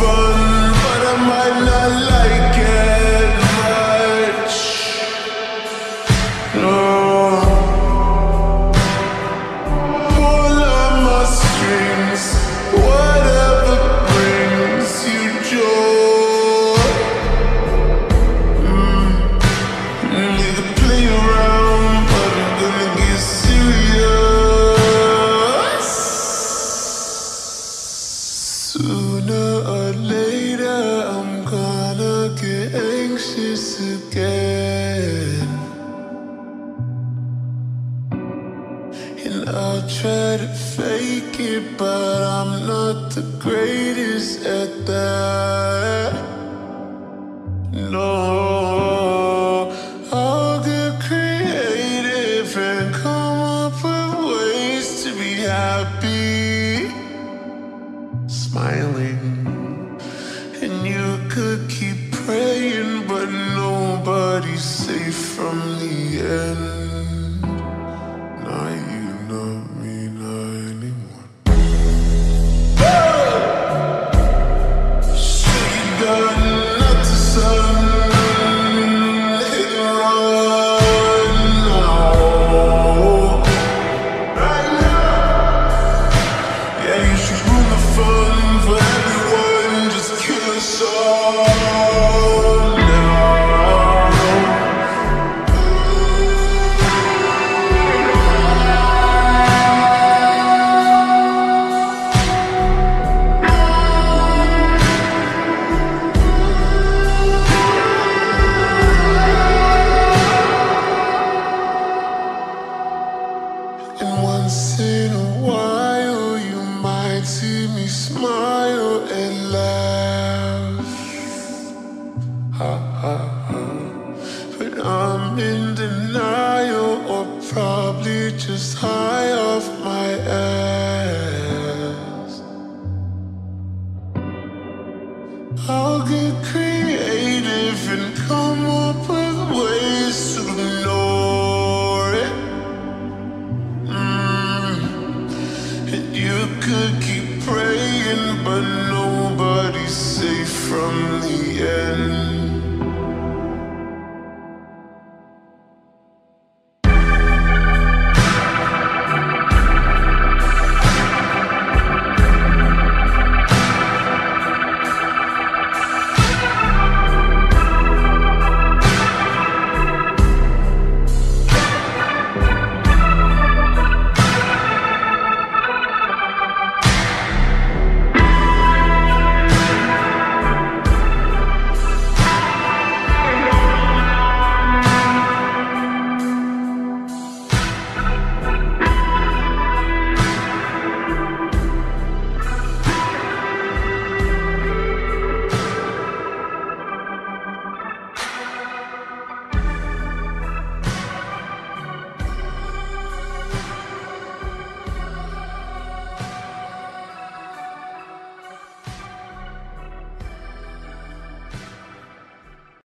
for again. And I'll try to fake it, but I'm not the greatest at that. No, I'll get creative and come up with ways to be happy. Smiling. Safe from the end. smile and laugh. But I'm in denial, or probably just high off my ass. I'll get creative and come up with. from the end.